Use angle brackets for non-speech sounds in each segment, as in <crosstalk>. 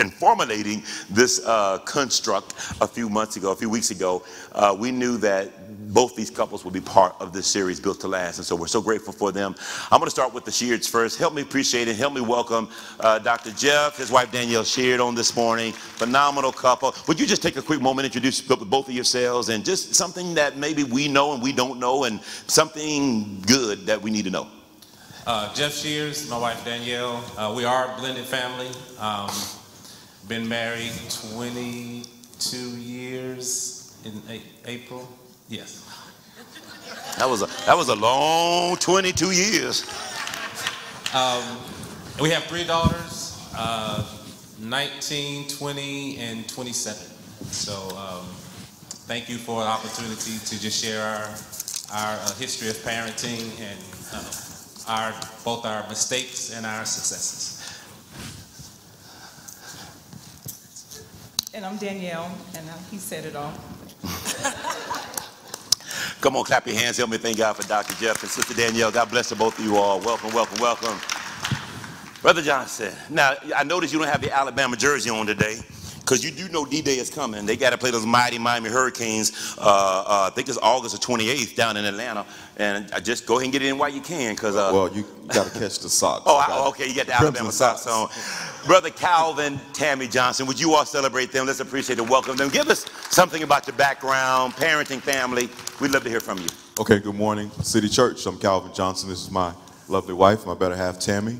in formulating this uh, construct a few months ago, a few weeks ago, uh, we knew that both these couples would be part of this series, Built to Last. And so we're so grateful for them. I'm going to start with the Sheards first. Help me appreciate it. Help me welcome uh, Dr. Jeff, his wife Danielle Sheard on this morning. Phenomenal couple. Would you just take a quick moment, introduce both of yourselves, and just something that maybe we know and we don't know, and something good that we need to know? Uh, Jeff Shears, my wife Danielle. Uh, we are a blended family. Um, been married 22 years in a- April. Yes. That was a that was a long 22 years. We have three daughters, uh, 19, 20, and 27. So um, thank you for the opportunity to just share our, our uh, history of parenting and uh, our, both our mistakes and our successes. And I'm Danielle, and uh, he said it all. <laughs> Come on, clap your hands. Help me thank God for Dr. Jeff and Sister Danielle. God bless the both of you all. Welcome, welcome, welcome. Brother Johnson, now I notice you don't have the Alabama jersey on today because you do know D-Day is coming. They got to play those mighty Miami Hurricanes. Uh, uh, I think it's August the 28th down in Atlanta. And I just go ahead and get it in while you can because. Uh, Well, you got to catch the socks. <laughs> oh, I, okay, you got the Crimson Alabama socks on. Brother Calvin, Tammy Johnson, would you all celebrate them? Let's appreciate and welcome them. Give us something about your background, parenting, family. We'd love to hear from you. Okay, good morning, City Church. I'm Calvin Johnson. This is my lovely wife, my better half, Tammy.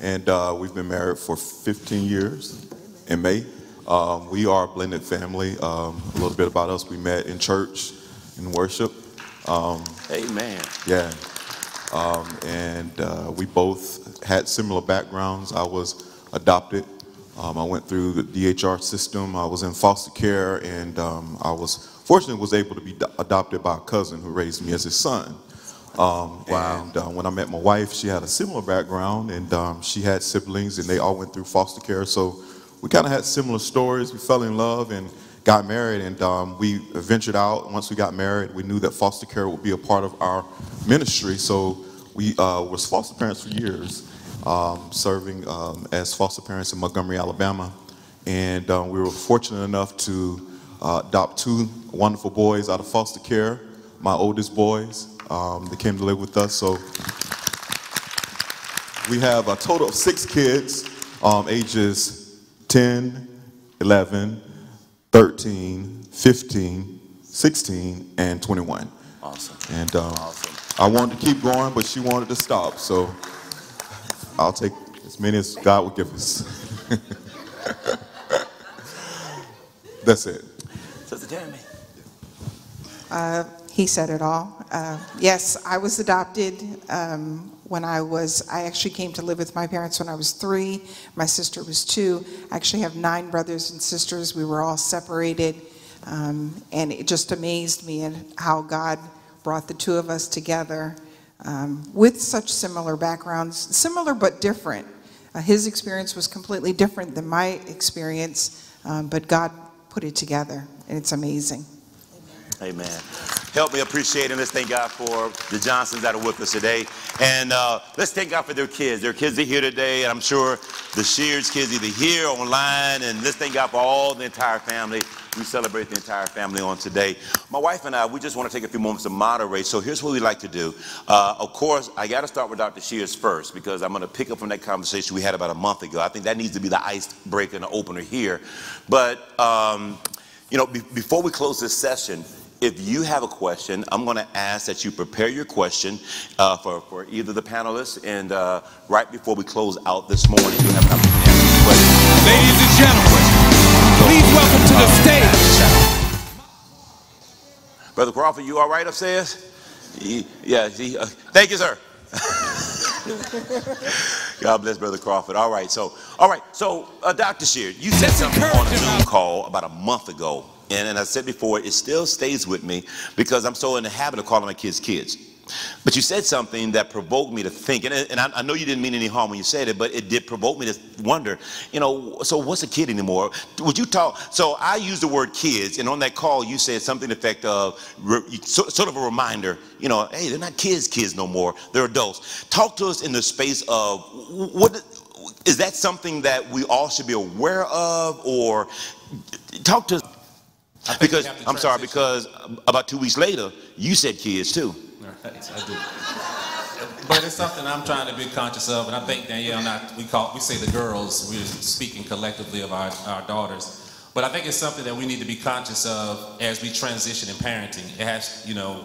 And uh, we've been married for 15 years in May. Um, we are a blended family. Um, a little bit about us we met in church, in worship. Amen. Yeah. Um, and uh, we both had similar backgrounds. I was adopted. Um, I went through the DHR system. I was in foster care, and um, I was fortunately was able to be do- adopted by a cousin who raised me as his son. Um, And uh, when I met my wife, she had a similar background, and um, she had siblings, and they all went through foster care. So we kind of had similar stories. We fell in love and got married, and um, we ventured out. Once we got married, we knew that foster care would be a part of our ministry. So we uh, was foster parents for years, um, serving um, as foster parents in Montgomery, Alabama, and um, we were fortunate enough to uh, adopt two wonderful boys out of foster care. My oldest boys, um, they came to live with us. So we have a total of six kids, um, ages 10, 11, 13, 15, 16, and 21. Awesome. And um, Awesome. I wanted to keep going, but she wanted to stop. So I'll take as many as God will give us. <laughs> That's it. Sister Tammy. He said it all. Uh, yes, I was adopted um, when I was, I actually came to live with my parents when I was three. My sister was two. I actually have nine brothers and sisters. We were all separated. Um, and it just amazed me and how God brought the two of us together um, with such similar backgrounds, similar but different. Uh, his experience was completely different than my experience, um, but God put it together, and it's amazing. Amen. Help me appreciate and let's thank God for the Johnsons that are with us today. And uh, let's thank God for their kids. Their kids are here today, and I'm sure the Shears kids either here or online. And let's thank God for all the entire family. We celebrate the entire family on today. My wife and I, we just want to take a few moments to moderate. So here's what we like to do. Uh, of course, I got to start with Dr. Shears first because I'm going to pick up from that conversation we had about a month ago. I think that needs to be the icebreaker and the opener here. But um, you know, be- before we close this session, if you have a question, I'm going to ask that you prepare your question uh, for, for either the panelists. And uh, right before we close out this morning, you have an opportunity to ask. Ladies and gentlemen, please welcome to the stage. Brother Crawford, you all right upstairs? Yeah, uh, thank you, sir. <laughs> God bless Brother Crawford. All right, so, all right, so, uh, Dr. Sheard, you said something on a Zoom call about a month ago. And, and I said before, it still stays with me because I'm so in the habit of calling my kids kids. But you said something that provoked me to think, and, and I, I know you didn't mean any harm when you said it, but it did provoke me to wonder, you know, so what's a kid anymore? Would you talk? So I used the word kids, and on that call, you said something to the effect of so- sort of a reminder, you know, hey, they're not kids, kids no more, they're adults. Talk to us in the space of what is that something that we all should be aware of, or talk to? We Because I'm sorry, because about two weeks later, you said kids too. I do. But it's something I'm trying to be conscious of, and I think Danielle and I, we call, we say the girls, we're speaking collectively of our, our daughters. But I think it's something that we need to be conscious of as we transition in parenting. It has, you know,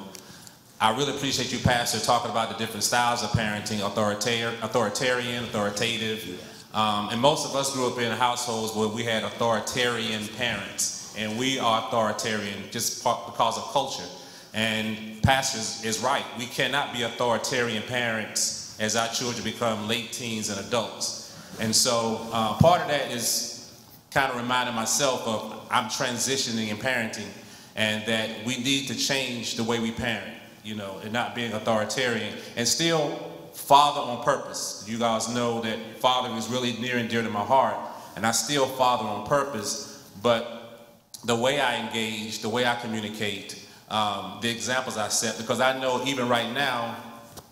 I really appreciate you, Pastor, talking about the different styles of parenting, authoritarian, authoritarian, authoritative. Um, and most of us grew up in households where we had authoritarian parents, and we are authoritarian just because of culture. And pastors is, right. We cannot be authoritarian parents as our children become late teens and adults. And so uh, part of that is kind of reminding myself of I'm transitioning in parenting and that we need to change the way we parent, you know, and not being authoritarian and still father on purpose. You guys know that father is really near and dear to my heart, and I still father on purpose, but the way I engage, the way I communicate, um, the examples I set, because I know even right now,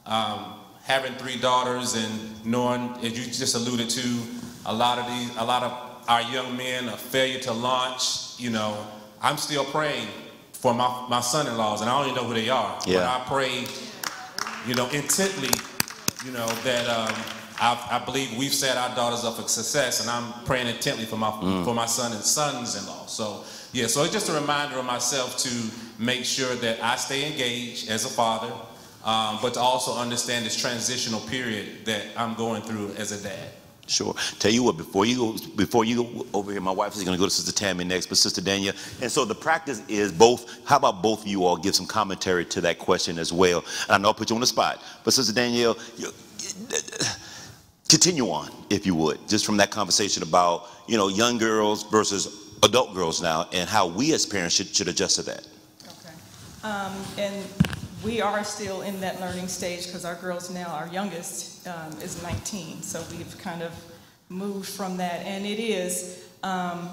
um, having three daughters and knowing, as you just alluded to, a lot of these, a lot of our young men, a failure to launch, you know, I'm still praying for my, my son-in-laws, and I don't even know who they are. Yeah. But I pray, you know, intently, you know, that um, I, I believe we've set our daughters up for success, and I'm praying intently for my for my son and sons-in-law. So yeah, so it's just a reminder of myself to make sure that I stay engaged as a father, um, but to also understand this transitional period that I'm going through as a dad. Sure. Tell you what, before you go, before you go over here, my wife is going to go to Sister Tammy next, but Sister Danielle. And so the practice is both. How about both of you all give some commentary to that question as well? And I know I put you on the spot, but Sister Danielle, you, continue on if you would, just from that conversation about you know young girls versus adult girls now, and how we as parents should, should adjust to that. Okay. Um, and we are still in that learning stage because our girls now, our youngest um, is 19. So we've kind of moved from that. And it is, um,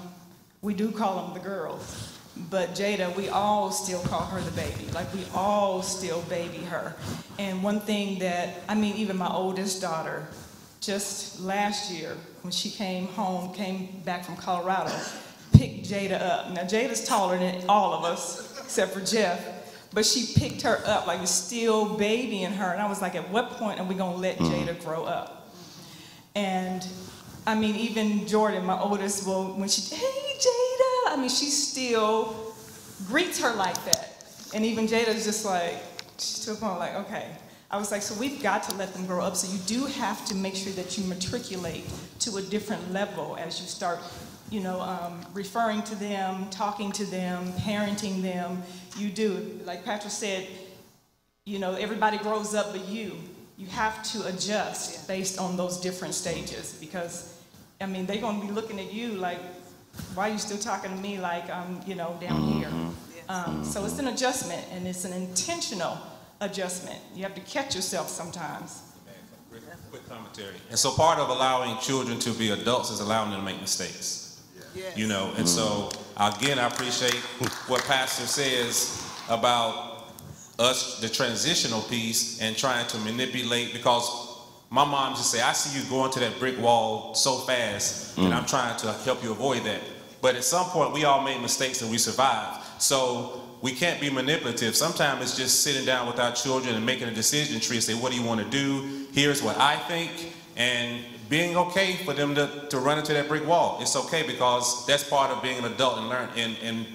we do call them the girls. But Jada, we all still call her the baby. Like we all still baby her. And one thing that, I mean, even my oldest daughter, just last year when she came home, came back from Colorado, picked Jada up. Now Jada's taller than all of us, except for Jeff, but she picked her up like was still babying her. And I was like, at what point are we gonna let mm. Jada grow up? And I mean, even Jordan, my oldest, will when she, hey Jada, I mean, she still greets her like that. And even Jada's just like, she's to a point like, okay. I was like, so we've got to let them grow up. So you do have to make sure that you matriculate to a different level as you start, you know, um, referring to them, talking to them, parenting them. You do, like Patrick said, you know, everybody grows up but you. You have to adjust based on those different stages because, I mean, they're going to be looking at you like, why are you still talking to me like I'm, you know, down here? Um, so it's an adjustment and it's an intentional adjustment. You have to catch yourself sometimes. Quick commentary. And so part of allowing children to be adults is allowing them to make mistakes. You know, and so again, I appreciate what Pastor says about us, the transitional piece, and trying to manipulate because my mom just say, I see you going to that brick wall so fast, and I'm mm. trying to help you avoid that. But at some point, we all made mistakes and we survived. So we can't be manipulative. Sometimes it's just sitting down with our children and making a decision tree and say, what do you want to do? Here's what I think. And being okay for them to, to run into that brick wall. It's okay because that's part of being an adult and learn and, and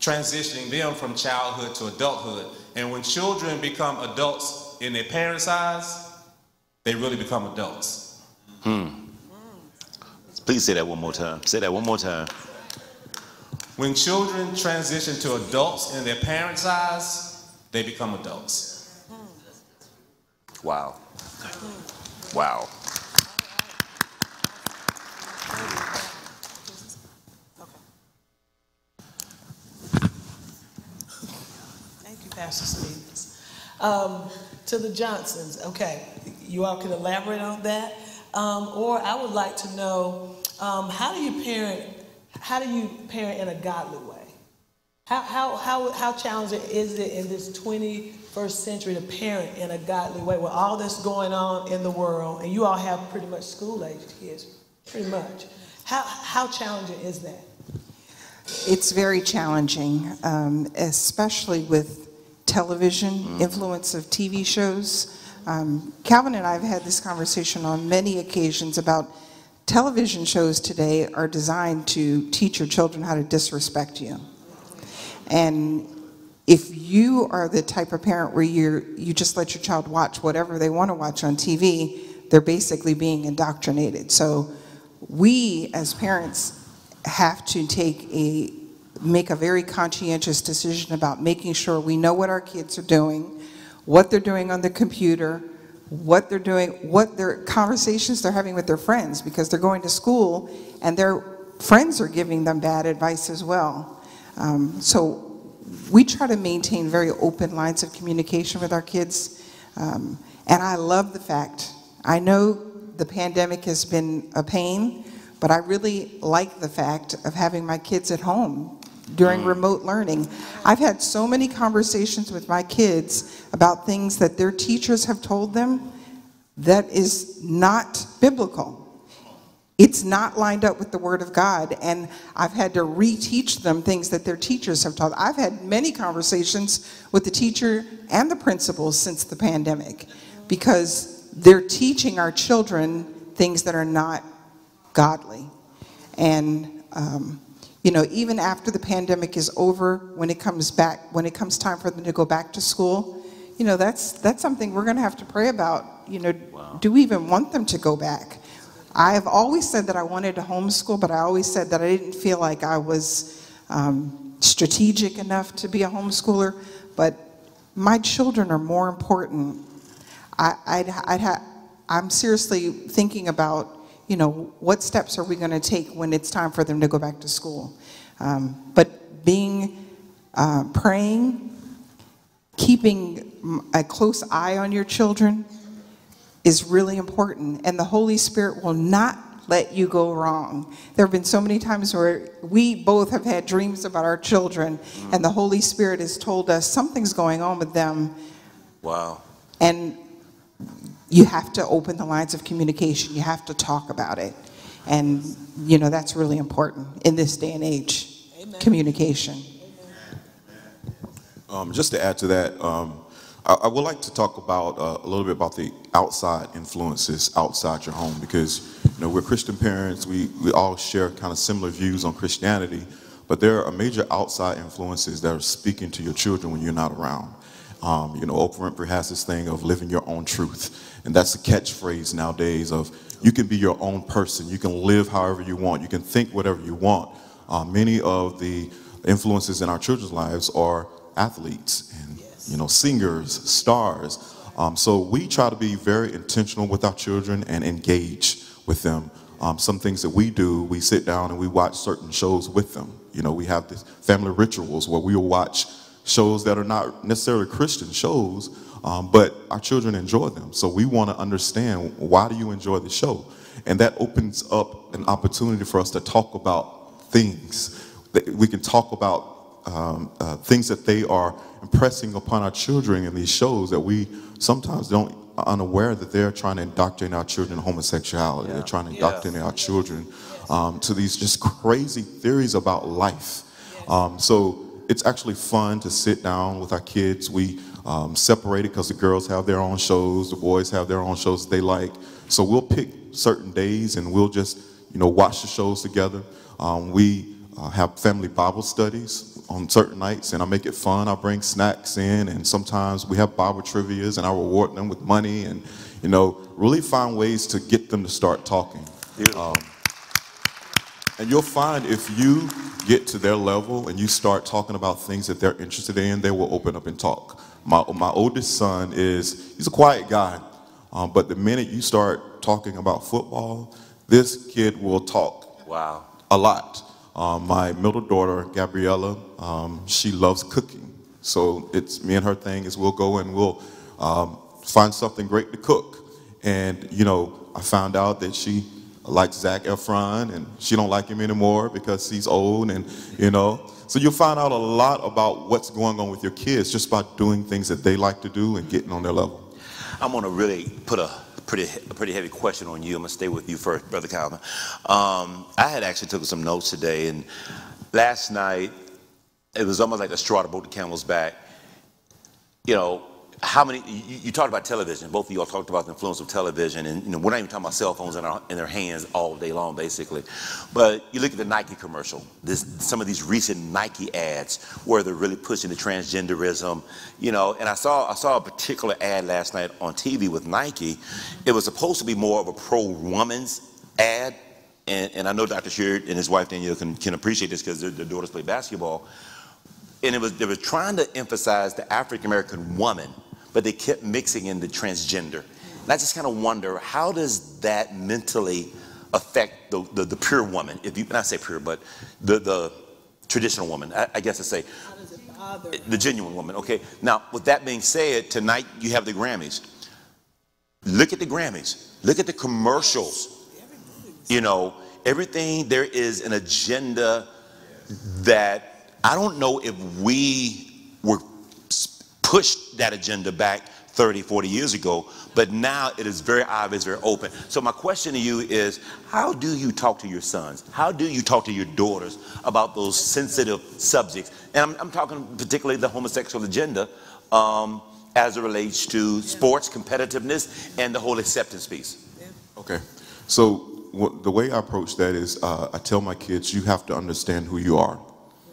transitioning them from childhood to adulthood. And when children become adults in their parents' eyes, they really become adults. Hmm. Please say that one more time. Say that one more time. When children transition to adults in their parents' eyes, they become adults. Wow. Wow. Thank you, Pastor Stevens. Um, to the Johnsons, okay, you all can elaborate on that. Um, or I would like to know, um, how do you parent, how do you parent in a godly way? How, how, how, how challenging is it in this 21st century to parent in a godly way with all that's going on in the world? And you all have pretty much school aged kids, pretty much. How, how challenging is that? It's very challenging, um, especially with television, influence of TV shows. Um, Calvin and I have had this conversation on many occasions about television shows today are designed to teach your children how to disrespect you. And if you are the type of parent where you you just let your child watch whatever they want to watch on TV, they're basically being indoctrinated. So we as parents have to take a make a very conscientious decision about making sure we know what our kids are doing, what they're doing on the computer, what they're doing, what their conversations they're having with their friends because they're going to school and their friends are giving them bad advice as well. Um, so we try to maintain very open lines of communication with our kids. Um, and I love the fact, I know the pandemic has been a pain, but I really like the fact of having my kids at home during remote learning. I've had so many conversations with my kids about things that their teachers have told them that is not biblical. It's not lined up with the Word of God, and I've had to reteach them things that their teachers have taught. I've had many conversations with the teacher and the principal since the pandemic because they're teaching our children things that are not godly. And um, you know, even after the pandemic is over, when it comes back, when it comes time for them to go back to school, you know, that's that's something we're going to have to pray about. You know, do we even want them to go back? I have always said that I wanted to homeschool, but I always said that I didn't feel like I was um, strategic enough to be a homeschooler. But my children are more important. I, I'd, I'd ha- I'm seriously thinking about, you know, what steps are we going to take when it's time for them to go back to school? Um, but being, uh, praying, keeping a close eye on your children is really important, and the Holy Spirit will not let you go wrong. There have been so many times where we both have had dreams about our children, and the Holy Spirit has told us something's going on with them, Wow. and you have to open the lines of communication. You have to talk about it. And, you know, that's really important in this day and age communication. Um, just to add to that, um, I, I would like to talk about uh, a little bit about the outside influences outside your home because you know we're Christian parents. We we all share kind of similar views on Christianity, but there are major outside influences that are speaking to your children when you're not around. Um, you know, Oprah Winfrey has this thing of living your own truth, and that's the catchphrase nowadays of you can be your own person. You can live however you want. You can think whatever you want. Uh, many of the influences in our children's lives are athletes and you know singers, stars. Um, so we try to be very intentional with our children and engage with them. Um, some things that we do, we sit down and we watch certain shows with them. You know, we have these family rituals where we will watch shows that are not necessarily Christian shows, um, but our children enjoy them. So we want to understand why do you enjoy the show, and that opens up an opportunity for us to talk about things. That we can talk about um, uh, things that they are impressing upon our children in these shows that we sometimes don't unaware that they're trying to indoctrinate our children in homosexuality. They're trying to indoctrinate our children um, to these just crazy theories about life. Um, so it's actually fun to sit down with our kids. We um, separate it because the girls have their own shows, the boys have their own shows they like. So we'll pick certain days and we'll just, you know, watch the shows together. Um, we uh, have family Bible studies on certain nights, and I make it fun. I bring snacks in, and sometimes we have Bible trivia's, and I reward them with money, and you know, really find ways to get them to start talking. Um, and you'll find if you get to their level and you start talking about things that they're interested in, they will open up and talk. My, my oldest son is, he's a quiet guy, um, but the minute you start talking about football, this kid will talk Wow. a lot. Um, my middle daughter, Gabriella, um, she loves cooking. So it's me and her thing is we'll go and we'll um, find something great to cook. And, you know, I found out that she like Zac Efron, and she don't like him anymore because he's old, and you know. So you'll find out a lot about what's going on with your kids just by doing things that they like to do and getting on their level. I'm gonna really put a pretty a pretty heavy question on you. I'm gonna stay with you first, brother Calvin. Um, I had actually took some notes today, and last night it was almost like a straw that broke the camel's back. You know, how many? You, you talked about television. Both of you all talked about the influence of television, and you know, we're not even talking about cell phones in, our, in their hands all day long, basically. But you look at the Nike commercial. This, some of these recent Nike ads where they're really pushing the transgenderism. You know, and I saw I saw a particular ad last night on TV with Nike. It was supposed to be more of a pro-woman's ad, and, and I know Dr. Sheard and his wife Danielle can, can appreciate this because their, their daughters play basketball. And it was they were trying to emphasize the African American woman but they kept mixing in the transgender. And I just kind of wonder how does that mentally affect the, the, the pure woman? If you, not say pure, but the, the traditional woman, I, I guess I say the genuine woman. Okay. Now, with that being said, tonight you have the Grammys. Look at the Grammys. Look at the commercials. You know, everything there is an agenda that I don't know if we were pushed that agenda back 30, 40 years ago, but now it is very obvious, very open. So my question to you is, how do you talk to your sons? How do you talk to your daughters about those sensitive subjects? And I'm, I'm talking particularly the homosexual agenda um, as it relates to sports, competitiveness, and the whole acceptance piece. Okay. So the way I approach that is uh, I tell my kids, you have to understand who you are.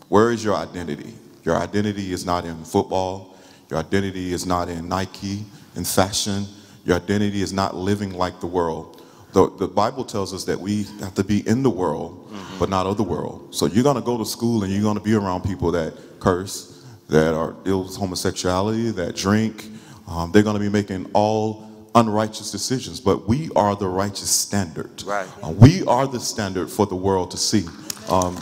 Where is your identity? Your identity is not in football. Your identity is not in Nike, in fashion. Your identity is not living like the world. The, the Bible tells us that we have to be in the world, but not of the world. So you're going to go to school and you're going to be around people that curse, that are deal with homosexuality, that drink. Um, they're going to be making all unrighteous decisions, but we are the righteous standard. Right. Uh, we are the standard for the world to see. Um,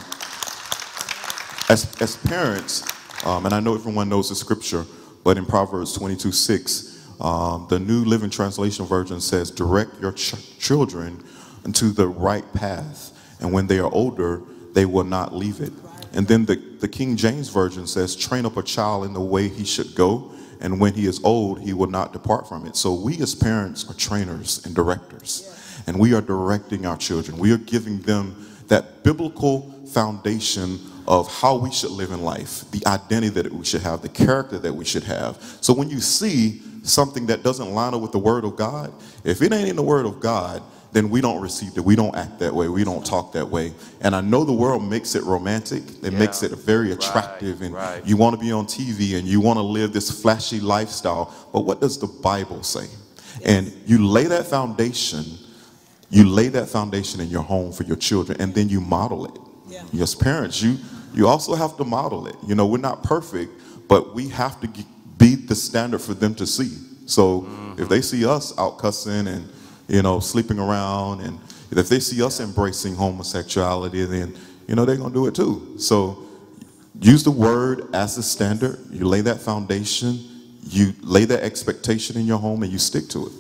as, as parents, um, and I know everyone knows the scripture, but in Proverbs 22 6, um, the New Living Translation version says, Direct your ch- children into the right path, and when they are older, they will not leave it. And then the, the King James Version says, Train up a child in the way he should go, and when he is old, he will not depart from it. So we as parents are trainers and directors, and we are directing our children. We are giving them that biblical foundation of how we should live in life, the identity that we should have, the character that we should have. So when you see something that doesn't line up with the Word of God, if it ain't in the Word of God, then we don't receive it. We don't act that way. We don't talk that way. And I know the world makes it romantic. It Yeah. makes it very Right, attractive. and right. you want to be on TV and you want to live this flashy lifestyle. But what does the Bible say? And you lay that foundation, you lay that foundation in your home for your children, and then you model it. Yeah. As parents, you you also have to model it. You know, we're not perfect, but we have to be the standard for them to see. So if they see us out cussing and you know sleeping around, and if they see us embracing homosexuality, then you know they're gonna do it too. So use the word as the standard. You lay that foundation. You lay that expectation in your home, and you stick to it.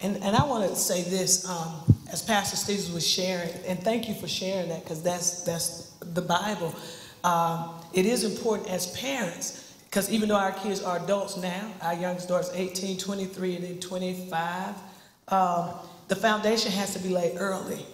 And, and I want to say this, um, as Pastor Stevens was sharing, and thank you for sharing that because that's, that's the Bible. Um, it is important as parents, because even though our kids are adults now, our youngest daughter's 18, 23, and then 25, um, the foundation has to be laid early.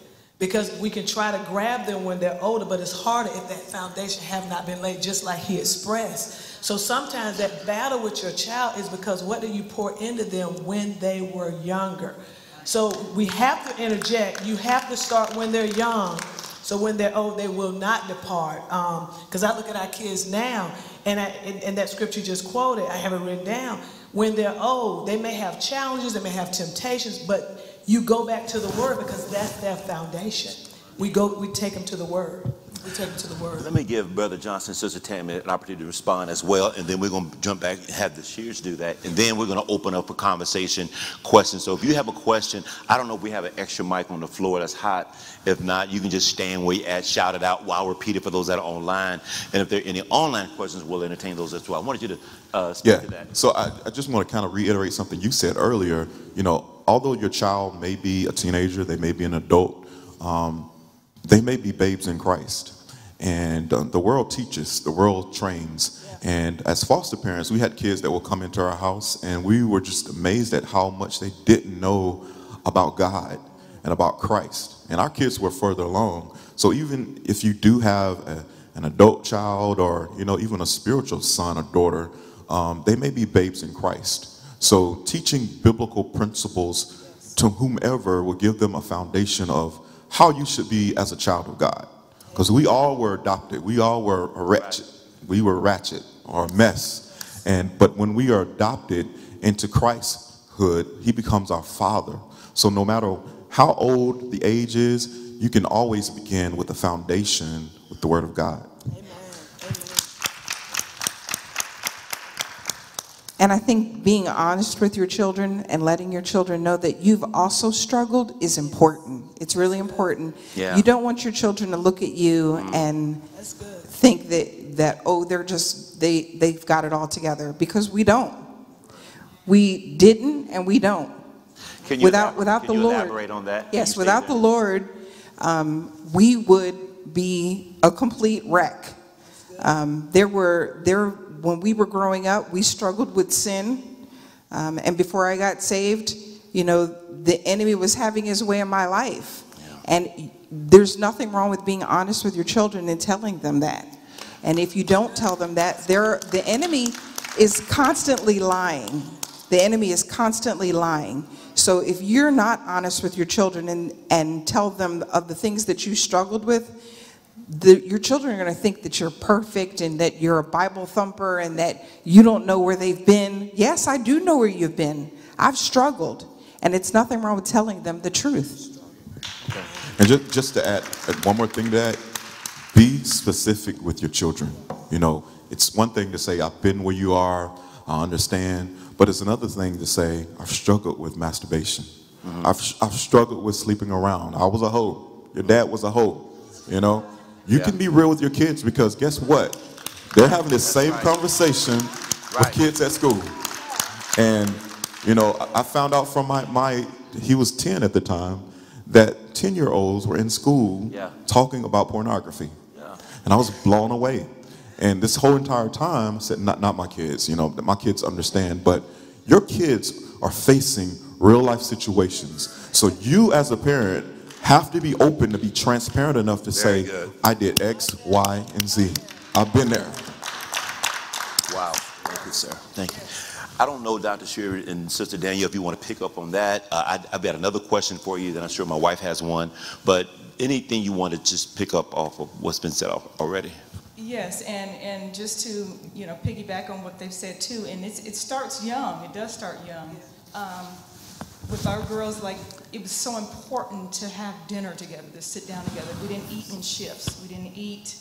Because we can try to grab them when they're older, but it's harder if that foundation have not been laid, just like he expressed. So sometimes that battle with your child is because what do you pour into them when they were younger? So we have to interject. You have to start when they're young. So when they're old, they will not depart. Um, because I look at our kids now, and, I, and, and that scripture just quoted, I have it written down. When they're old, they may have challenges, they may have temptations, but you go back to the word because that's their foundation. We go, we take them to the word. We take them to the word. Let me give Brother Johnson, Sister Tammy an opportunity to respond as well, and then we're going to jump back and have the Shears do that, and then we're going to open up a conversation, questions. So if you have a question, I don't know if we have an extra mic on the floor that's hot. If not, you can just stand where you at, shout it out while repeat it for those that are online. And if there are any online questions, we'll entertain those as well. I wanted you to uh, speak Yeah. to that. So I, I just want to kind of reiterate something you said earlier. You know, although your child may be a teenager, they may be an adult, um, they may be babes in Christ. And uh, the world teaches, the world trains. And as foster parents, we had kids that would come into our house, and we were just amazed at how much they didn't know about God and about Christ. And our kids were further along. So even if you do have a, an adult child or you know even a spiritual son or daughter, um, they may be babes in Christ. So teaching biblical principles to whomever will give them a foundation of how you should be as a child of God. Because we all were adopted. We all were a wretched. We were ratchet or a mess. And but when we are adopted into Christ's hood, he becomes our father. So no matter how old the age is, you can always begin with the foundation with the word of God. And I think being honest with your children and letting your children know that you've also struggled is important. It's really important. Yeah. You don't want your children to look at you and think that, that oh, they're just, they, they've got it all together, because we don't. We didn't and we don't. Can you Without- without the Lord. elaborate on that? Yes, without the? Lord, um, we would be a complete wreck. Um, there were, there, when we were growing up, we struggled with sin. Um, and before I got saved, you know, the enemy was having his way in my life. And there's nothing wrong with being honest with your children and telling them that. And if you don't tell them that, they're, the enemy is constantly lying. The enemy is constantly lying. So if you're not honest with your children and, and tell them of the things that you struggled with, the, your children are going to think that you're perfect and that you're a Bible thumper and that you don't know where they've been. Yes, I do know where you've been. I've struggled. And it's nothing wrong with telling them the truth. And just, just to add uh, one more thing to that, be specific with your children. You know, it's one thing to say, I've been where you are, I understand, but it's another thing to say, I've struggled with masturbation. I've, I've struggled with sleeping around. I was a hoe. Your dad was a hoe. You know, you Yeah. can be real with your kids because guess what? They're having this same conversation Right. with kids at school. And, you know, I I found out from my, my he was 10 at the time, that 10 year olds were in school Yeah. talking about pornography. Yeah. And I was blown away. And this whole entire time, I said, not, not my kids, you know, my kids understand, but your kids are facing real life situations. So you, as a parent, have to be open to be transparent enough to Very say, good. I did X, Y, and Z. I've been there. Wow. Thank you, sir. Thank you. I don't know, Dr. Shearer and Sister Danielle, if you want to pick up on that. Uh, I, I've got another question for you, then I'm sure my wife has one. But anything you want to just pick up off of what's been said already? Yes, and, and just to, you know, piggyback on what they've said too, and it's, it starts young, it does start young. Um, with our girls, like, it was so important to have dinner together, to sit down together. We didn't eat in shifts, we didn't eat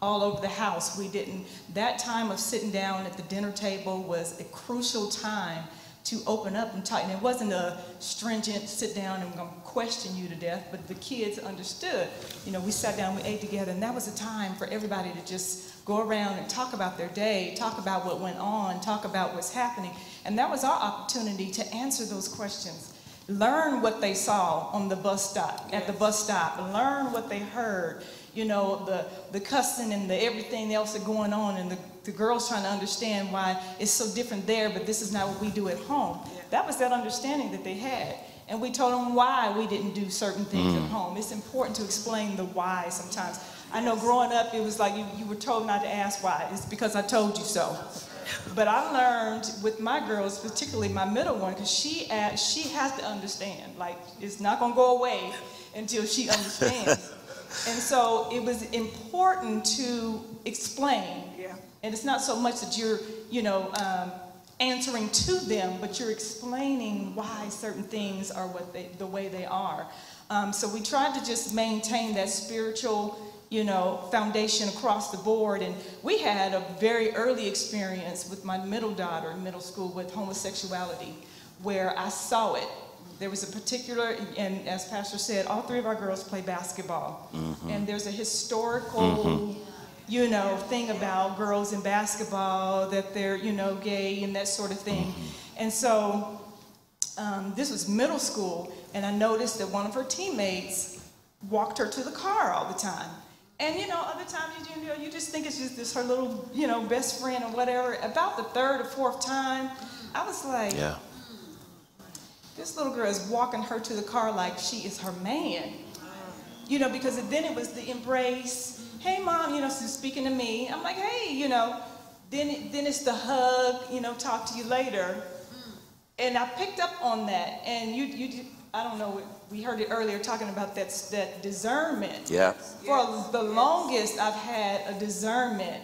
all over the house, we didn't, that time of sitting down at the dinner table was a crucial time to open up and talk. And it wasn't a stringent sit down and we're going to question you to death, but the kids understood. You know, we sat down, we ate together, and that was a time for everybody to just go around and talk about their day, talk about what went on, talk about what's happening. And that was our opportunity to answer those questions. Learn what they saw on the bus stop, at the bus stop. Learn what they heard. You know, the, the cussing and the everything else that going on, and the, the girls trying to understand why it's so different there, but this is not what we do at home. That was that understanding that they had. And we told them why we didn't do certain things mm-hmm. at home. It's important to explain the why sometimes. I know growing up, it was like you, you were told not to ask why. It's because I told you so. But I learned with my girls, particularly my middle one, because she asked, she has to understand. Like it's not gonna go away until she understands. <laughs> and so it was important to explain. Yeah. And it's not so much that you're, you know, um, answering to them, but you're explaining why certain things are what they, the way they are. Um, so we tried to just maintain that spiritual, you know, foundation across the board. And we had a very early experience with my middle daughter in middle school with homosexuality, where I saw it. There was a particular, and as Pastor said, all three of our girls play basketball. Mm-hmm. And there's a historical, mm-hmm. you know, thing about girls in basketball, that they're, you know, gay and that sort of thing. Mm-hmm. And so um, this was middle school, and I noticed that one of her teammates walked her to the car all the time. And you know, other times you, know, you just think it's just this her little, you know, best friend or whatever. About the third or fourth time, I was like, Yeah. this little girl is walking her to the car like she is her man. You know, because then it was the embrace. Hey, mom, you know, so speaking to me. I'm like, hey, you know. Then, it- then it's the hug. You know, talk to you later. And I picked up on that. And you, you, I don't know. We heard it earlier talking about that that discernment. Yeah. For the longest, I've had a discernment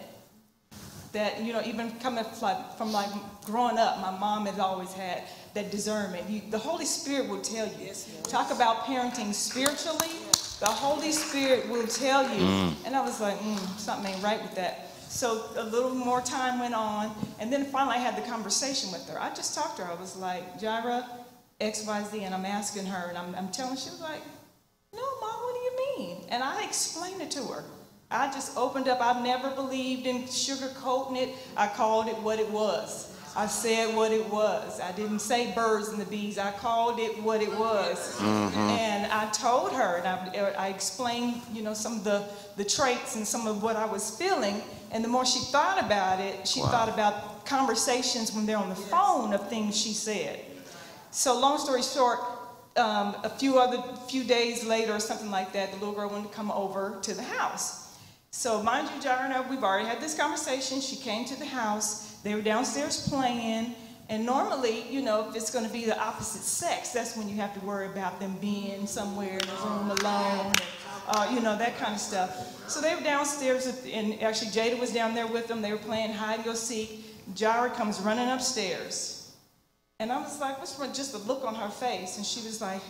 that you know, even coming from like, from like growing up, my mom has always had that discernment. You, the Holy Spirit will tell you. Talk about parenting spiritually. The Holy Spirit will tell you. And I was like, mm, something ain't right with that. So a little more time went on, and then finally I had the conversation with her. I just talked to her. I was like, Jaira, X, Y, Z, and I'm asking her, and I'm, I'm telling. She was like, no, Mom, what do you mean? And I explained it to her. I just opened up. I've never believed in sugarcoating it. I called it what it was. I said what it was. I didn't say birds and the bees. I called it what it was. Mm-hmm. And I told her, and I, er, I explained, you know, some of the, the traits and some of what I was feeling. And the more she thought about it, she thought about conversations when they're on the phone of things she said. So long story short, um, a few other few days later or something like that, the little girl wanted to come over to the house. So mind you, Jarna, we've already had this conversation. She came to the house. They were downstairs playing. And normally, you know, if it's going to be the opposite sex, that's when you have to worry about them being somewhere in a room alone, uh, you know, that kind of stuff. So they were downstairs, and actually Jada was down there with them. They were playing hide and go seek. Jara comes running upstairs. And I was like, what's wrong? Just the look on her face. And she was like,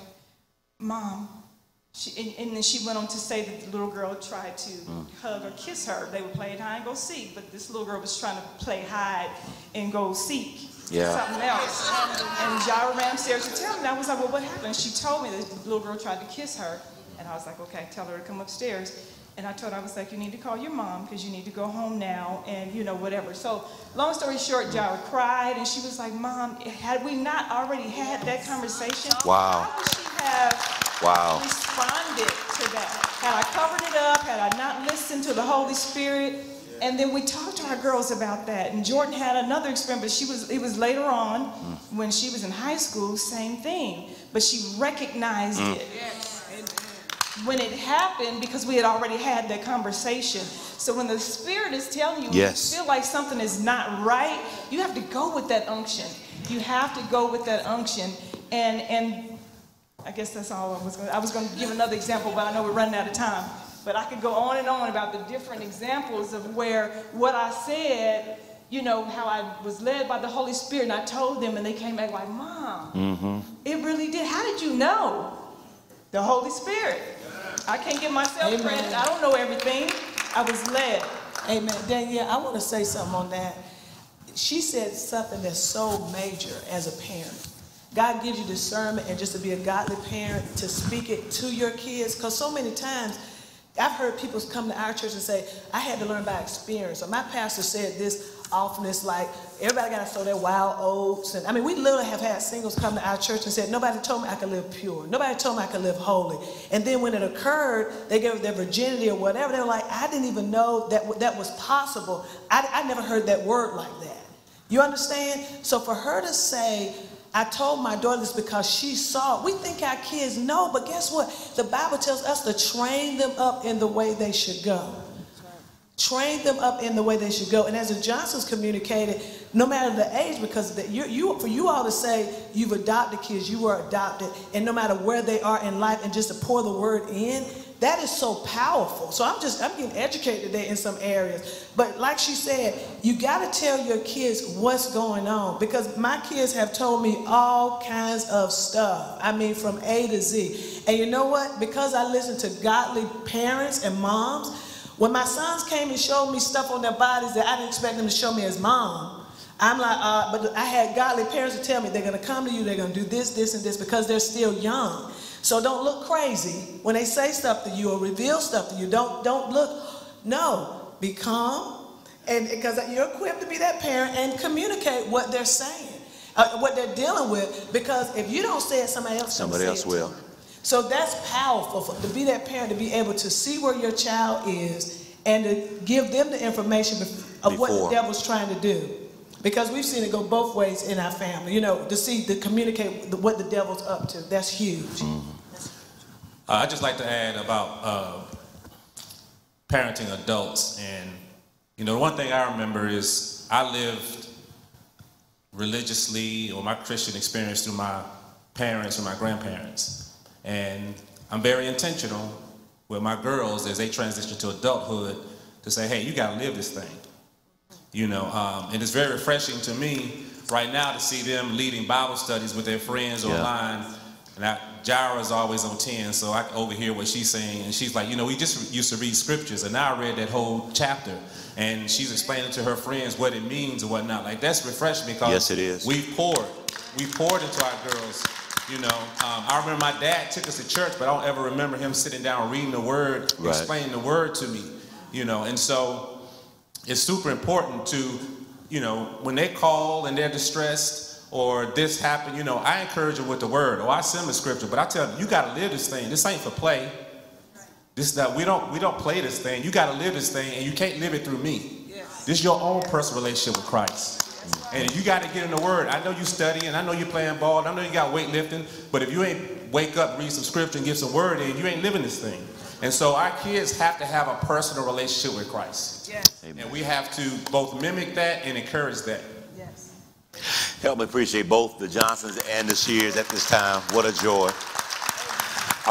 Mom. She, and, and then she went on to say that the little girl tried to mm. hug or kiss her. They were playing hide and go seek, but this little girl was trying to play hide and go seek Yeah. something else. And Jara ran upstairs to tell me. And I was like, well, what happened? She told me that the little girl tried to kiss her. And I was like, okay, tell her to come upstairs. And I told her, I was like, you need to call your mom because you need to go home now and, you know, whatever. So, long story short, Jara cried and she was like, Mom, had we not already had that conversation, Wow. how would she have Wow. responded to that? Had I covered it up, had I not listened to the Holy Spirit, and then we talked to our girls about that. And Jordan had another experience, but she was it was later on mm. when she was in high school, same thing. But she recognized mm. it when it happened because we had already had that conversation. So when the Spirit is telling you, Yes. you feel like something is not right, you have to go with that unction. You have to go with that unction. And and I guess that's all I was going. I was going to give another example, but I know we're running out of time. But I could go on and on about the different examples of where what I said, you know, how I was led by the Holy Spirit, and I told them, and they came back like, "Mom, mm-hmm. it really did. How did you know?" The Holy Spirit. I can't give myself Amen. credit. I don't know everything. I was led. Amen. Danielle, I want to say something on that. She said something that's so major as a parent. God gives you discernment and just to be a godly parent, to speak it to your kids. Because so many times, I've heard people come to our church and say, I had to learn by experience. Or my pastor said this often. It's like, everybody got to sow their wild oats. And I mean, we literally have had singles come to our church and said, nobody told me I could live pure. Nobody told me I could live holy. And then when it occurred, they gave their virginity or whatever. They were like, I didn't even know that that was possible. I, I never heard that word like that. You understand? So for her to say, I told my daughter this because she saw it. We think our kids know, but guess what? The Bible tells us to train them up in the way they should go. Train them up in the way they should go. And as the Johnsons communicated, no matter the age, because the, you, you, for you all to say you've adopted kids, you were adopted, and no matter where they are in life, and just to pour the word in, that is so powerful. So I'm just I'm getting educated today in some areas. But like she said, you got to tell your kids what's going on because my kids have told me all kinds of stuff. I mean, from A to Z. And you know what? Because I listen to godly parents and moms, when my sons came and showed me stuff on their bodies that I didn't expect them to show me as mom, I'm like, uh, but I had godly parents to tell me they're going to come to you, they're going to do this, this, and this because they're still young. So don't look crazy when they say stuff to you or reveal stuff to you. Don't don't look. No, be calm, and because you're equipped to be that parent and communicate what they're saying, uh, what they're dealing with. Because if you don't say it, somebody else. Somebody say else will. So that's powerful for, to be that parent, to be able to see where your child is and to give them the information of what the devil's trying to do. Because we've seen it go both ways in our family, you know, to see, to communicate what the devil's up to. That's huge. Uh, I'd just like to add about uh, parenting adults. And, you know, one thing I remember is I lived religiously or my Christian experience through my parents or my grandparents. And I'm very intentional with my girls as they transition to adulthood to say, hey, you got to live this thing. You know, um, and it's very refreshing to me right now to see them leading Bible studies with their friends Yeah. online. And I, Jira's always on 10, so I can overhear what she's saying. And she's like, you know, we just used to read scriptures, and now I read that whole chapter. And she's explaining to her friends what it means and whatnot. Like, that's refreshing because Yes, it is. we poured. We poured into our girls. You know, um, I remember my dad took us to church, but I don't ever remember him sitting down reading the word, Right. explaining the word to me. You know, and so it's super important to, you know, when they call and they're distressed or this happened, you know, I encourage them with the word or I send them a scripture, but I tell them, you got to live this thing. This ain't for play. This is that we don't we don't play this thing. You got to live this thing, and you can't live it through me. This is your own personal relationship with Christ. And you got to get in the Word. I know you studying. I know you're playing ball. I know you got weightlifting. But if you ain't wake up, read some scripture, and get some Word in, you ain't living this thing. And so our kids have to have a personal relationship with Christ. Yes, And we have to both mimic that and encourage that. yes. Help me appreciate both the Johnsons and the Shears at this time. What a joy.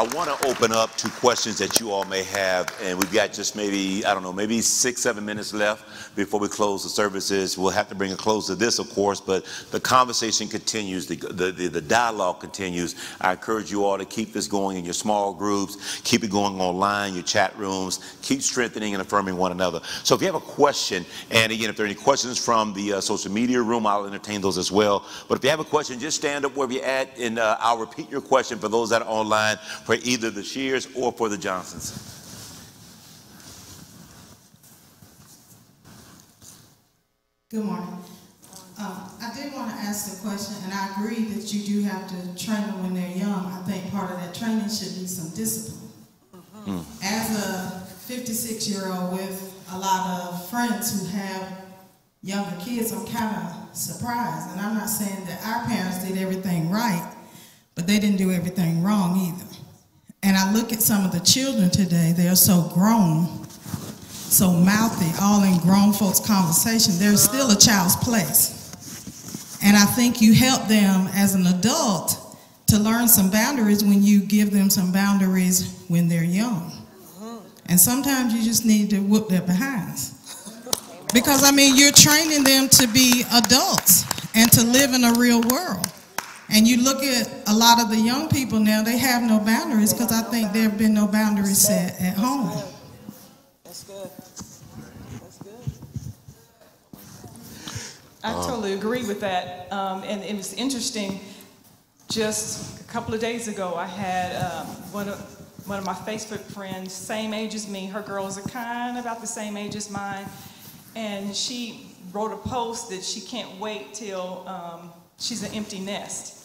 I want to open up to questions that you all may have, and we've got just maybe, I don't know, maybe six, seven minutes left before we close the services. We'll have to bring a close to this, of course, but the conversation continues, the, the, the, dialogue continues. I encourage you all to keep this going in your small groups, keep it going online, your chat rooms, keep strengthening and affirming one another. So if you have a question, and again, if there are any questions from the uh, social media room, I'll entertain those as well. But if you have a question, just stand up wherever you're at, and uh, I'll repeat your question for those that are online for either the Shears or for the Johnsons. Good morning. Um, I did want to ask the question, and I agree that you do have to train them when they're young. I think part of that training should be some discipline. As a 56-year-old with a lot of friends who have younger kids, I'm kind of surprised. And I'm not saying that our parents did everything right, but they didn't do everything wrong either. And I look at some of the children today, they're so grown so mouthy, all in grown folks' conversation, there's still a child's place. And I think you help them as an adult to learn some boundaries when you give them some boundaries when they're young. And sometimes you just need to whoop their behinds. Because, I mean, you're training them to be adults and to live in a real world. And you look at a lot of the young people now, they have no boundaries because I think there have been no boundaries set at home. That's good. That's good. I totally agree with that. Um, and it was interesting. Just a couple of days ago, I had um, one of one of my Facebook friends, same age as me. Her girls are kind of about the same age as mine, and she wrote a post that she can't wait till um, she's an empty nest,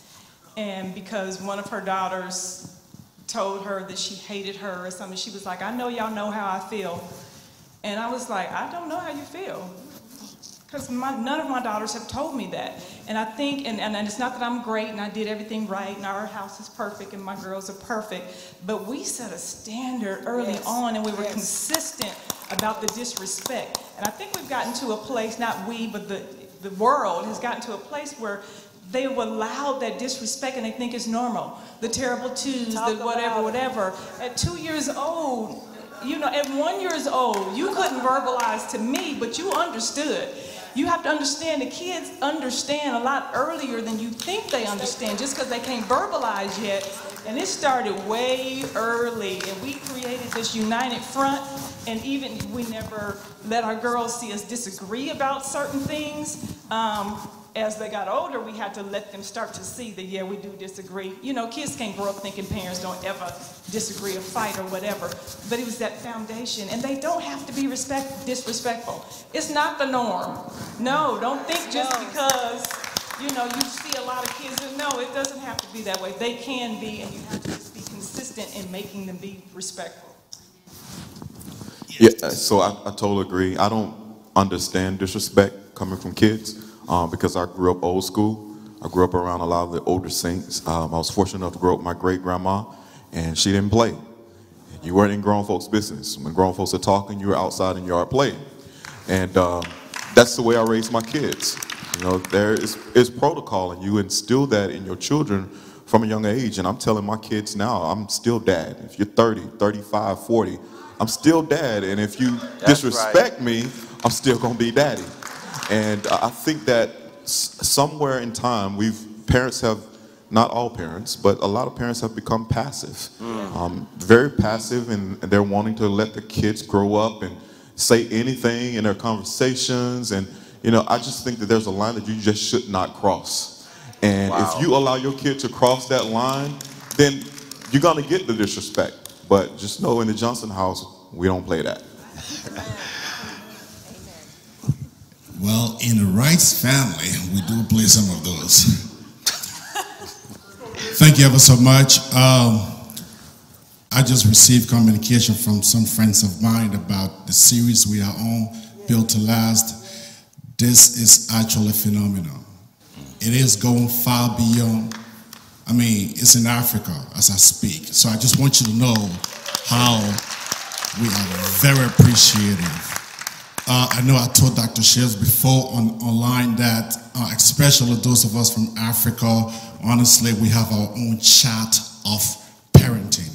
and because one of her daughters told her that she hated her or something, she was like, "I know y'all know how I feel," and I was like, "I don't know how you feel." Because none of my daughters have told me that. And I think, and, and it's not that I'm great and I did everything right and our house is perfect and my girls are perfect, but we set a standard early Yes. on and we were Yes. consistent about the disrespect. And I think we've gotten to a place, not we, but the, the world has gotten to a place where they've allowed that disrespect and they think it's normal. The terrible twos, Talk the whatever, whatever. At two years old, you know, at one years old, you couldn't verbalize to me, but you understood. You have to understand the kids understand a lot earlier than you think they understand just because they can't verbalize yet. And it started way early, and we created this united front. And even we never let our girls see us disagree about certain things. Um, as they got older, we had to let them start to see that, yeah, we do disagree. You know, kids can't grow up thinking parents don't ever disagree or fight or whatever. But it was that foundation. And they don't have to be respect, disrespectful. It's not the norm. No, don't think just because, you know, you see a lot of kids. No, it doesn't have to be that way. They can be, and you have to just be consistent consistent in making them be respectful. Yeah, so I, I totally agree. I don't understand disrespect coming from kids um, because I grew up old school. I grew up around a lot of the older saints. Um, I was fortunate enough to grow up with my great grandma, and she didn't play. You weren't in grown folks' business. When grown folks are talking, you were outside in your yard playing. And um, that's the way I raised my kids. You know, there is, is protocol, and you instill that in your children from a young age. And I'm telling my kids now, I'm still dad. If you're 30, 35, 40, I'm still dad. And if you disrespect me, I'm still going to be daddy. And I I think that somewhere in time, we've parents have not all parents, but a lot of parents have become passive, um, very passive, and they're wanting to let the kids grow up and say anything in their conversations. And you know, I just think that there's a line that you just should not cross. And Wow. if you allow your kid to cross that line, then you're gonna get the disrespect. But just know, in the Johnson house, we don't play that. <laughs> Well, in the Rice family, we do play some of those. Thank you ever so much. Um, I just received communication from some friends of mine about the series we are on, Built to Last. This is actually phenomenal. It is going far beyond. I mean, it's in Africa as I speak. So I just want you to know how we are very appreciative uh, I know I told Dr. Shields before on, online that, uh, especially those of us from Africa, honestly, we have our own chat of parenting.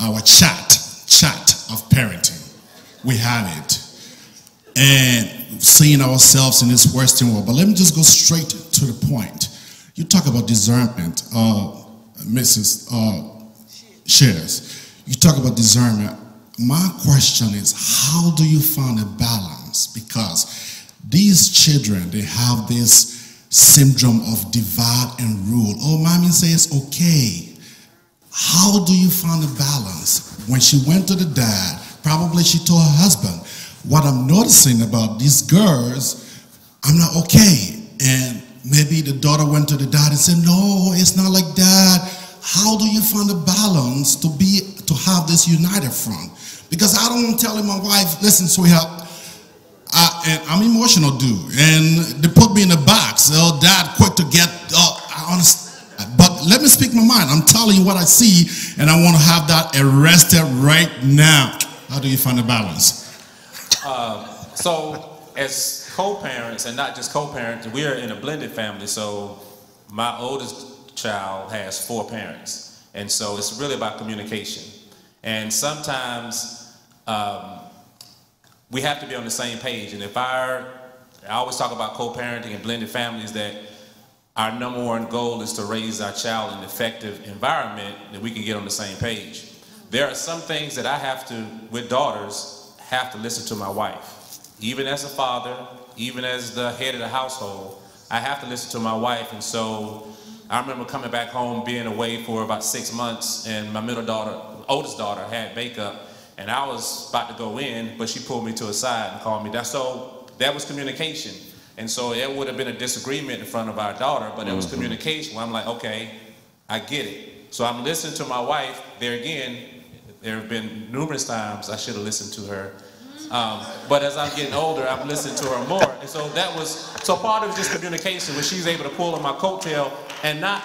Our chat, chat of parenting. We have it. And seeing ourselves in this Western world. But let me just go straight to the point. You talk about discernment, uh, Mrs. Uh, Shears. You talk about discernment. My question is, how do you find a balance? Because these children, they have this syndrome of divide and rule. Oh, mommy says, okay. How do you find a balance? When she went to the dad, probably she told her husband, what I'm noticing about these girls, I'm not okay. And maybe the daughter went to the dad and said, no, it's not like that. How do you find a balance to be to have this united front? Because I don't want to tell my wife, listen, sweetheart, I, I'm emotional dude, and they put me in a box. Oh, dad, quick to get. Oh, I understand. But let me speak my mind. I'm telling you what I see, and I want to have that arrested right now. How do you find a balance? Um, so, as co-parents, and not just co-parents, we are in a blended family. So, my oldest child has four parents, and so it's really about communication. And sometimes um, we have to be on the same page. And if our, I always talk about co-parenting and blended families that our number one goal is to raise our child in an effective environment that we can get on the same page. There are some things that I have to, with daughters, have to listen to my wife. Even as a father, even as the head of the household, I have to listen to my wife. And so I remember coming back home, being away for about six months, and my middle daughter, oldest daughter, had makeup, and I was about to go in, but she pulled me to a side and called me down. So that was communication. And so it would have been a disagreement in front of our daughter, but it was communication. Where I'm like, okay, I get it. So I'm listening to my wife. There again, there have been numerous times I should have listened to her. Um, but as I'm getting older, I'm listening to her more. And so that was so part of just communication when she's able to pull on my coattail and not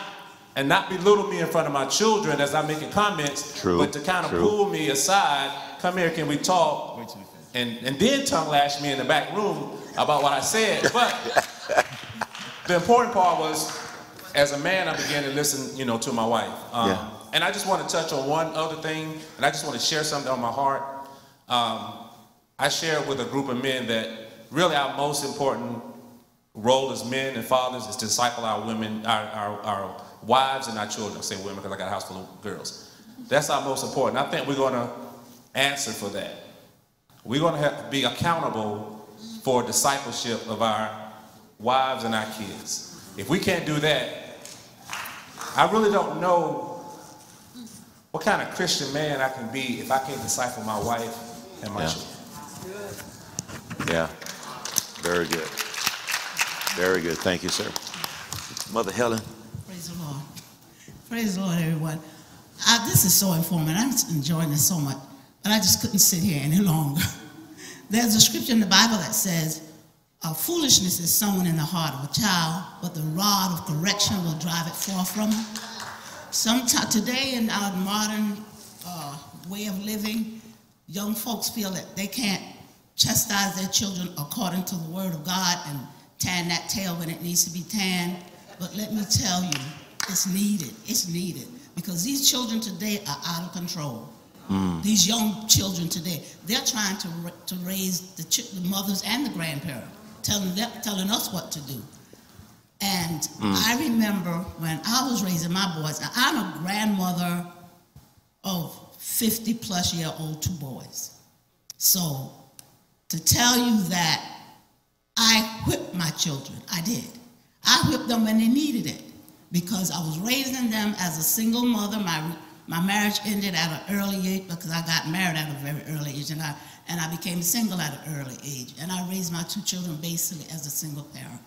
and not belittle me in front of my children as I'm making comments, True, but to kind of true. pull me aside, come here, can we talk? And and then tongue lash me in the back room about what I said. <laughs> But the important part was, as a man, I began to listen, you know, to my wife. Um, Yeah. And I just want to touch on one other thing, and I just want to share something on my heart. Um, I shared with a group of men that really our most important role as men and fathers is to disciple our women, our, our, our wives and our children. I say women because I got a house full of girls. That's our most important. I think we're going to answer for that. We're going to have to be accountable for discipleship of our wives and our kids. If we can't do that, I really don't know what kind of Christian man I can be if I can't disciple my wife and my Yeah. children. Yeah. Very good. Very good. Thank you, sir. Mother Helen. Praise the Lord. Everyone. I, this is so informative. I'm enjoying this so much, but I just couldn't sit here any <laughs> longer. There's a scripture in the Bible that says, uh, "Foolishness is sown in the heart of a child, but the rod of correction will drive it far from him." Sometimes today in our modern uh, way of living, young folks feel that they can't chastise their children according to the Word of God and tan that tail when it needs to be tanned. But let me tell you, it's needed. It's needed because these children today are out of control. Mm. These young children today, they're trying to, to raise the, ch- the mothers and the grandparents, telling them, telling us what to do. And mm. I remember when I was raising my boys, I'm a grandmother of 50 plus year old two boys. So to tell you that I whipped my children, I did. I whipped them when they needed it because I was raising them as a single mother. My, my marriage ended at an early age because I got married at a very early age and I, and I became single at an early age. And I raised my two children basically as a single parent.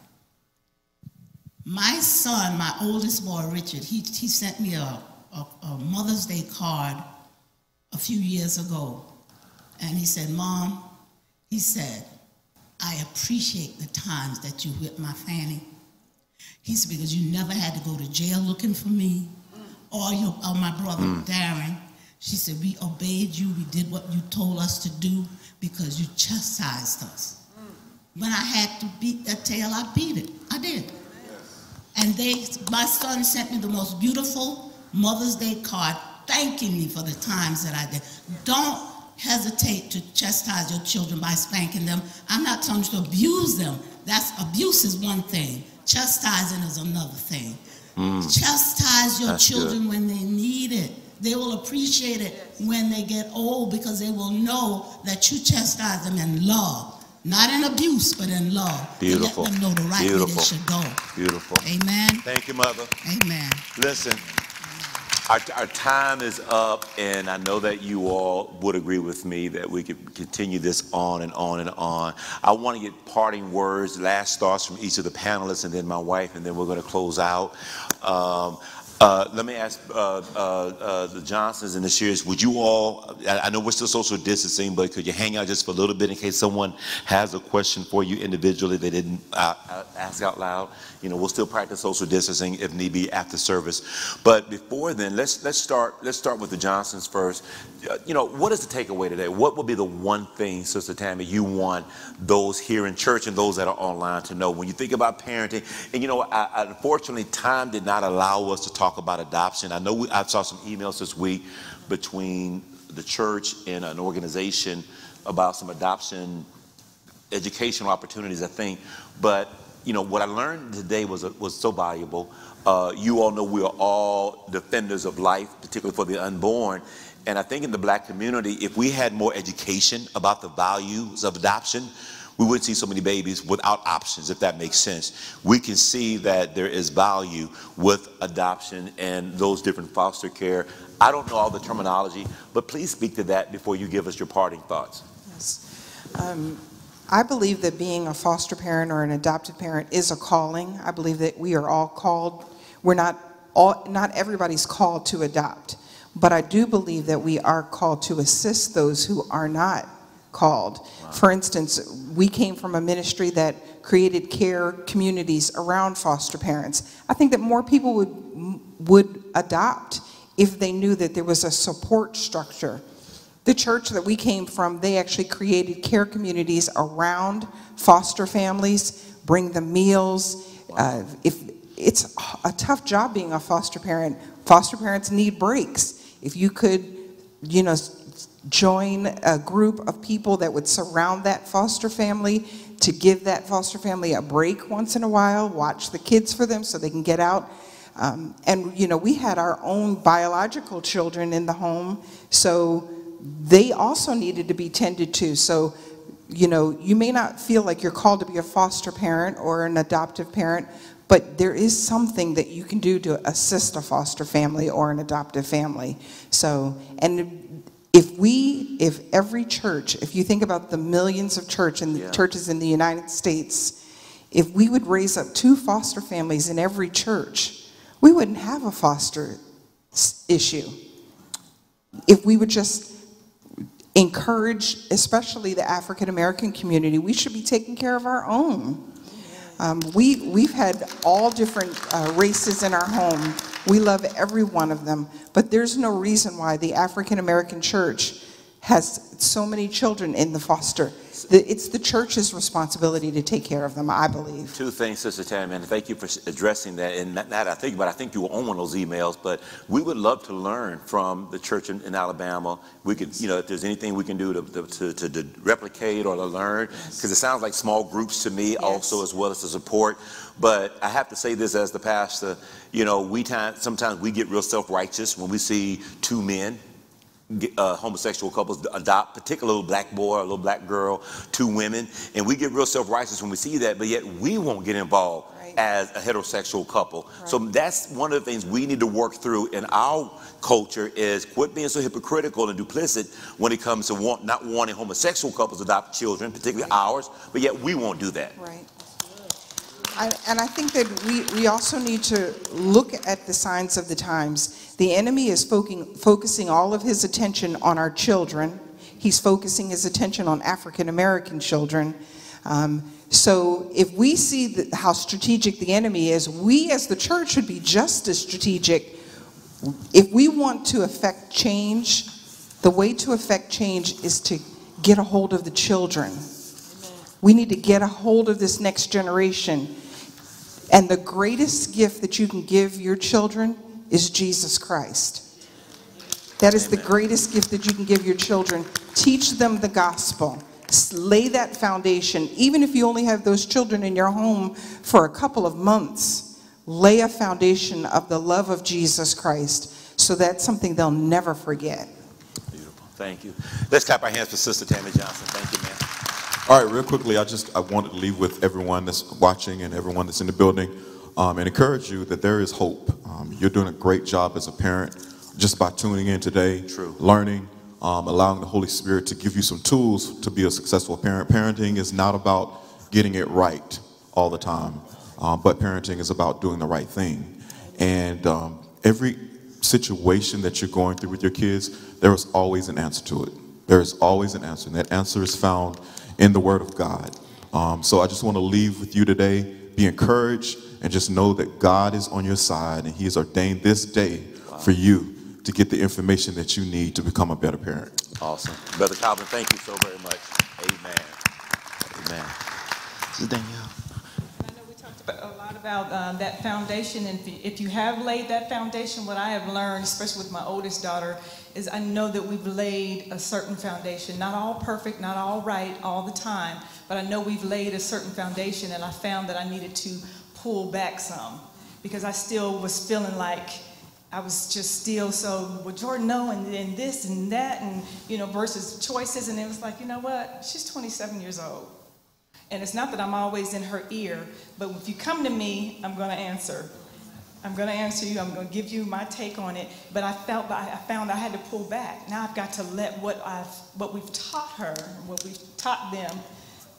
My son, my oldest boy, Richard, he, he sent me a, a, a Mother's Day card a few years ago. And he said, Mom, he said, I appreciate the times that you whipped my Fanny. He said, because you never had to go to jail looking for me or, your, or my brother hmm. Darren. She said, we obeyed you. We did what you told us to do because you chastised us. Hmm. When I had to beat that tail, I beat it. I did. And they, my son sent me the most beautiful Mother's Day card thanking me for the times that I did. Don't hesitate to chastise your children by spanking them. I'm not telling you to abuse them. That's abuse is one thing. Chastising is another thing. Mm. Chastise your That's good. children when they need it. They will appreciate it when they get old because they will know that you chastise them in love, not in abuse, but in love. To Beautiful. let them know the right way Beautiful. they should go. Beautiful. Amen. Thank you, Mother. Amen. Listen, our, our time is up, and I know that you all would agree with me that we could continue this on and on and on. I want to get parting words, last thoughts from each of the panelists, and then my wife, and then we're going to close out. Um, uh, let me ask uh, uh, uh, the Johnsons and the Shears, would you all, I, I know we're still social distancing, but could you hang out just for a little bit in case someone has a question for you individually they didn't uh, uh, ask out loud? You know, we'll still practice social distancing if need be after service. But before then, let's let's start let's start with the Johnsons first. You know, what is the takeaway today? What would be the one thing, Sister Tammy, you want those here in church and those that are online to know when you think about parenting? And you know, I- unfortunately, time did not allow us to talk about adoption. I know we, I saw some emails this week between the church and an organization about some adoption educational opportunities, I think. But you know what I learned today was was so valuable. Uh, you all know we are all defenders of life, particularly for the unborn. And I think in the black community, if we had more education about the values of adoption, we wouldn't see so many babies without options, if that makes sense. We can see that there is value with adoption and those different foster care. I don't know all the terminology, but please speak to that before you give us your parting thoughts. Yes. Um, I believe that being a foster parent or an adopted parent is a calling. I believe that we are all called. We're not all, not everybody's called to adopt, but I do believe that we are called to assist those who are not called. For instance, we came from a ministry that created care communities around foster parents. I think that more people would would adopt if they knew that there was a support structure the church that we came from, they actually created care communities around foster families, bring them meals. Uh, if it's a tough job being a foster parent, foster parents need breaks. If you could, you know, join a group of people that would surround that foster family to give that foster family a break once in a while, watch the kids for them so they can get out. Um, and, you know, we had our own biological children in the home, so they also needed to be tended to. So, you know, you may not feel like you're called to be a foster parent or an adoptive parent, but there is something that you can do to assist a foster family or an adoptive family. So, and if we, if every church, if you think about the millions of church and Yeah. churches in the United States, if we would raise up two foster families in every church, we wouldn't have a foster issue. if we would just encourage, especially the African American community, we should be taking care of our own. Um, we, we've had all different uh, races in our home. We love every one of them, but there's no reason why the African American church has so many children in the foster. It's the church's responsibility to take care of them, I believe. Two things, Sister Tammy, and thank you for addressing that. And not that I think but I think you were on one of those emails, but we would love to learn from the church in, in Alabama. We could, you know, if there's anything we can do to, to, to, to replicate or to learn, because it sounds like small groups to me also, as well as the support. But I have to say this as the pastor, you know, we time, sometimes we get real self-righteous when we see two men uh, homosexual couples adopt, particularly a little black boy, a little black girl, two women, and we get real self-righteous when we see that, but yet we won't get involved Right. as a heterosexual couple. So that's one of the things we need to work through in our culture is quit being so hypocritical and duplicit when it comes to want, not wanting homosexual couples to adopt children, particularly ours, but yet we won't do that. Right. I- And I think that we, we also need to look at the signs of the times. The enemy is focusing, focusing all of his attention on our children. He's focusing his attention on African American children. Um, so if we see the, how strategic the enemy is, we as the church should be just as strategic. If we want to affect change, the way to affect change is to get a hold of the children. We need to get a hold of this next generation. And the greatest gift that you can give your children is Jesus Christ. That is the greatest gift that you can give your children. Teach them the gospel. Lay that foundation. Even if you only have those children in your home for a couple of months, lay a foundation of the love of Jesus Christ so that's something they'll never forget. Beautiful. Thank you. Let's clap our hands for Sister Tammy Johnson. Thank you, man. All right, real quickly, I just I wanted to leave with everyone that's watching and everyone that's in the building, um, and encourage you that there is hope. Um, you're doing a great job as a parent, just by tuning in today, True. learning, um, allowing the Holy Spirit to give you some tools to be a successful parent. Parenting is not about getting it right all the time, um, but parenting is about doing the right thing. And um, every situation that you're going through with your kids, there is always an answer to it. There is always an answer, and that answer is found in the Word of God. Um, so I just want to leave with you today. Be encouraged and just know that God is on your side, and He has ordained this day for you to get the information that you need to become a better parent. Awesome. Brother Calvin, thank you so very much. Amen. Amen. Sister Danielle. I know we talked about, a lot about um, that foundation, and if you, have laid that foundation, what I have learned, especially with my oldest daughter, is I know that we've laid a certain foundation. Not all perfect, not all right all the time, but I know we've laid a certain foundation, and I found that I needed to pull back some because I still was feeling like I was just still so, well, Jordan, no, and, and this and that, and, you know, versus choices. And it was like, you know what? She's 27 years old. And it's not that I'm always in her ear, but if you come to me, I'm going to answer. I'm going to answer you. I'm going to give you my take on it. But I felt I found I had to pull back. Now I've got to let what I've what we've taught her, what we've taught them,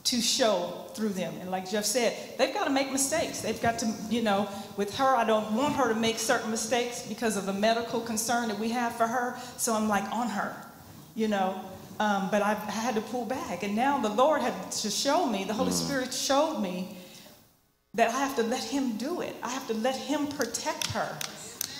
to show through them. And like Jeff said, they've got to make mistakes. They've got to, you know, with her, I don't want her to make certain mistakes because of the medical concern that we have for her. So I'm like on her, you know. Um, but I, I had to pull back. And now the Lord had to show me, the Holy Spirit showed me that I have to let Him do it. I have to let Him protect her.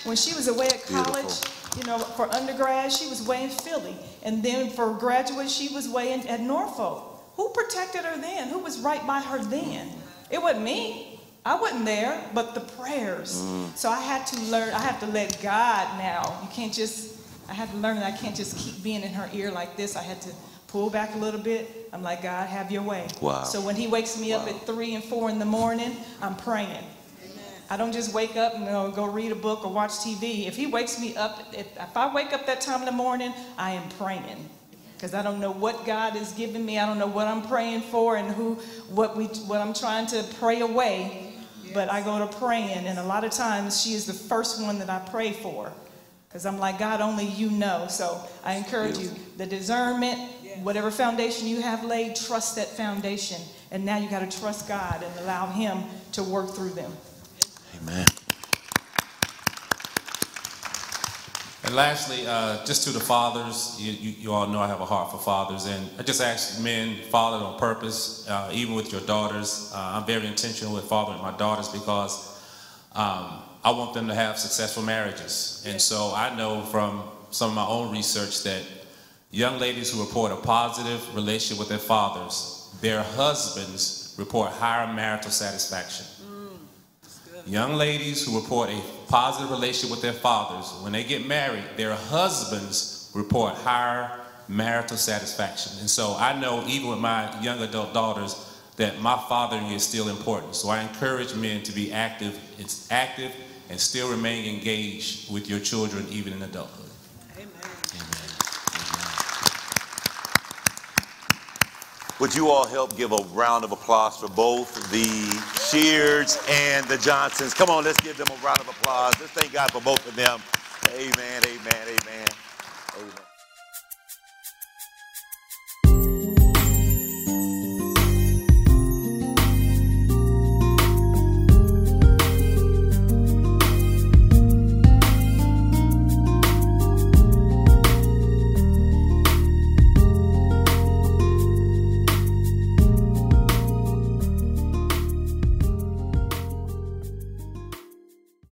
When she was away at college, you know, for undergrad, she was way in Philly. And then for graduate, she was way in, at Norfolk. Who protected her then? Who was right by her then? It wasn't me. I wasn't there, but the prayers. So I had to learn, I have to let God now. You can't just, I had to learn that I can't just keep being in her ear like this. I had to pull back a little bit. I'm like, God, have your way. Wow. So when he wakes me up at three and four in the morning, I'm praying. I don't just wake up and you know, go read a book or watch TV. If he wakes me up, if, if I wake up that time in the morning, I am praying. Because I don't know what God is giving me. I don't know what I'm praying for and who, what we, what I'm trying to pray away. But I go to praying, and a lot of times she is the first one that I pray for. Because I'm like, God, only you know. So I encourage you, the discernment, whatever foundation you have laid, trust that foundation. And now you got to trust God and allow Him to work through them. Amen. And lastly, uh, just to the fathers, you, you, you all know I have a heart for fathers, and I just ask men, father on purpose, uh, even with your daughters. Uh, I'm very intentional with fathering my daughters because um, I want them to have successful marriages. And so I know from some of my own research that young ladies who report a positive relationship with their fathers, their husbands report higher marital satisfaction. Mm, young ladies who report a positive relationship with their fathers, when they get married, their husbands report higher marital satisfaction. And so I know, even with my young adult daughters, that my fathering is still important. So I encourage men to be active, it's active, and still remain engaged with your children, even in adulthood. Would you all help give a round of applause for both the Shears and the Johnsons? Come on, let's give them a round of applause. Let's thank God for both of them. Amen, amen, amen, amen.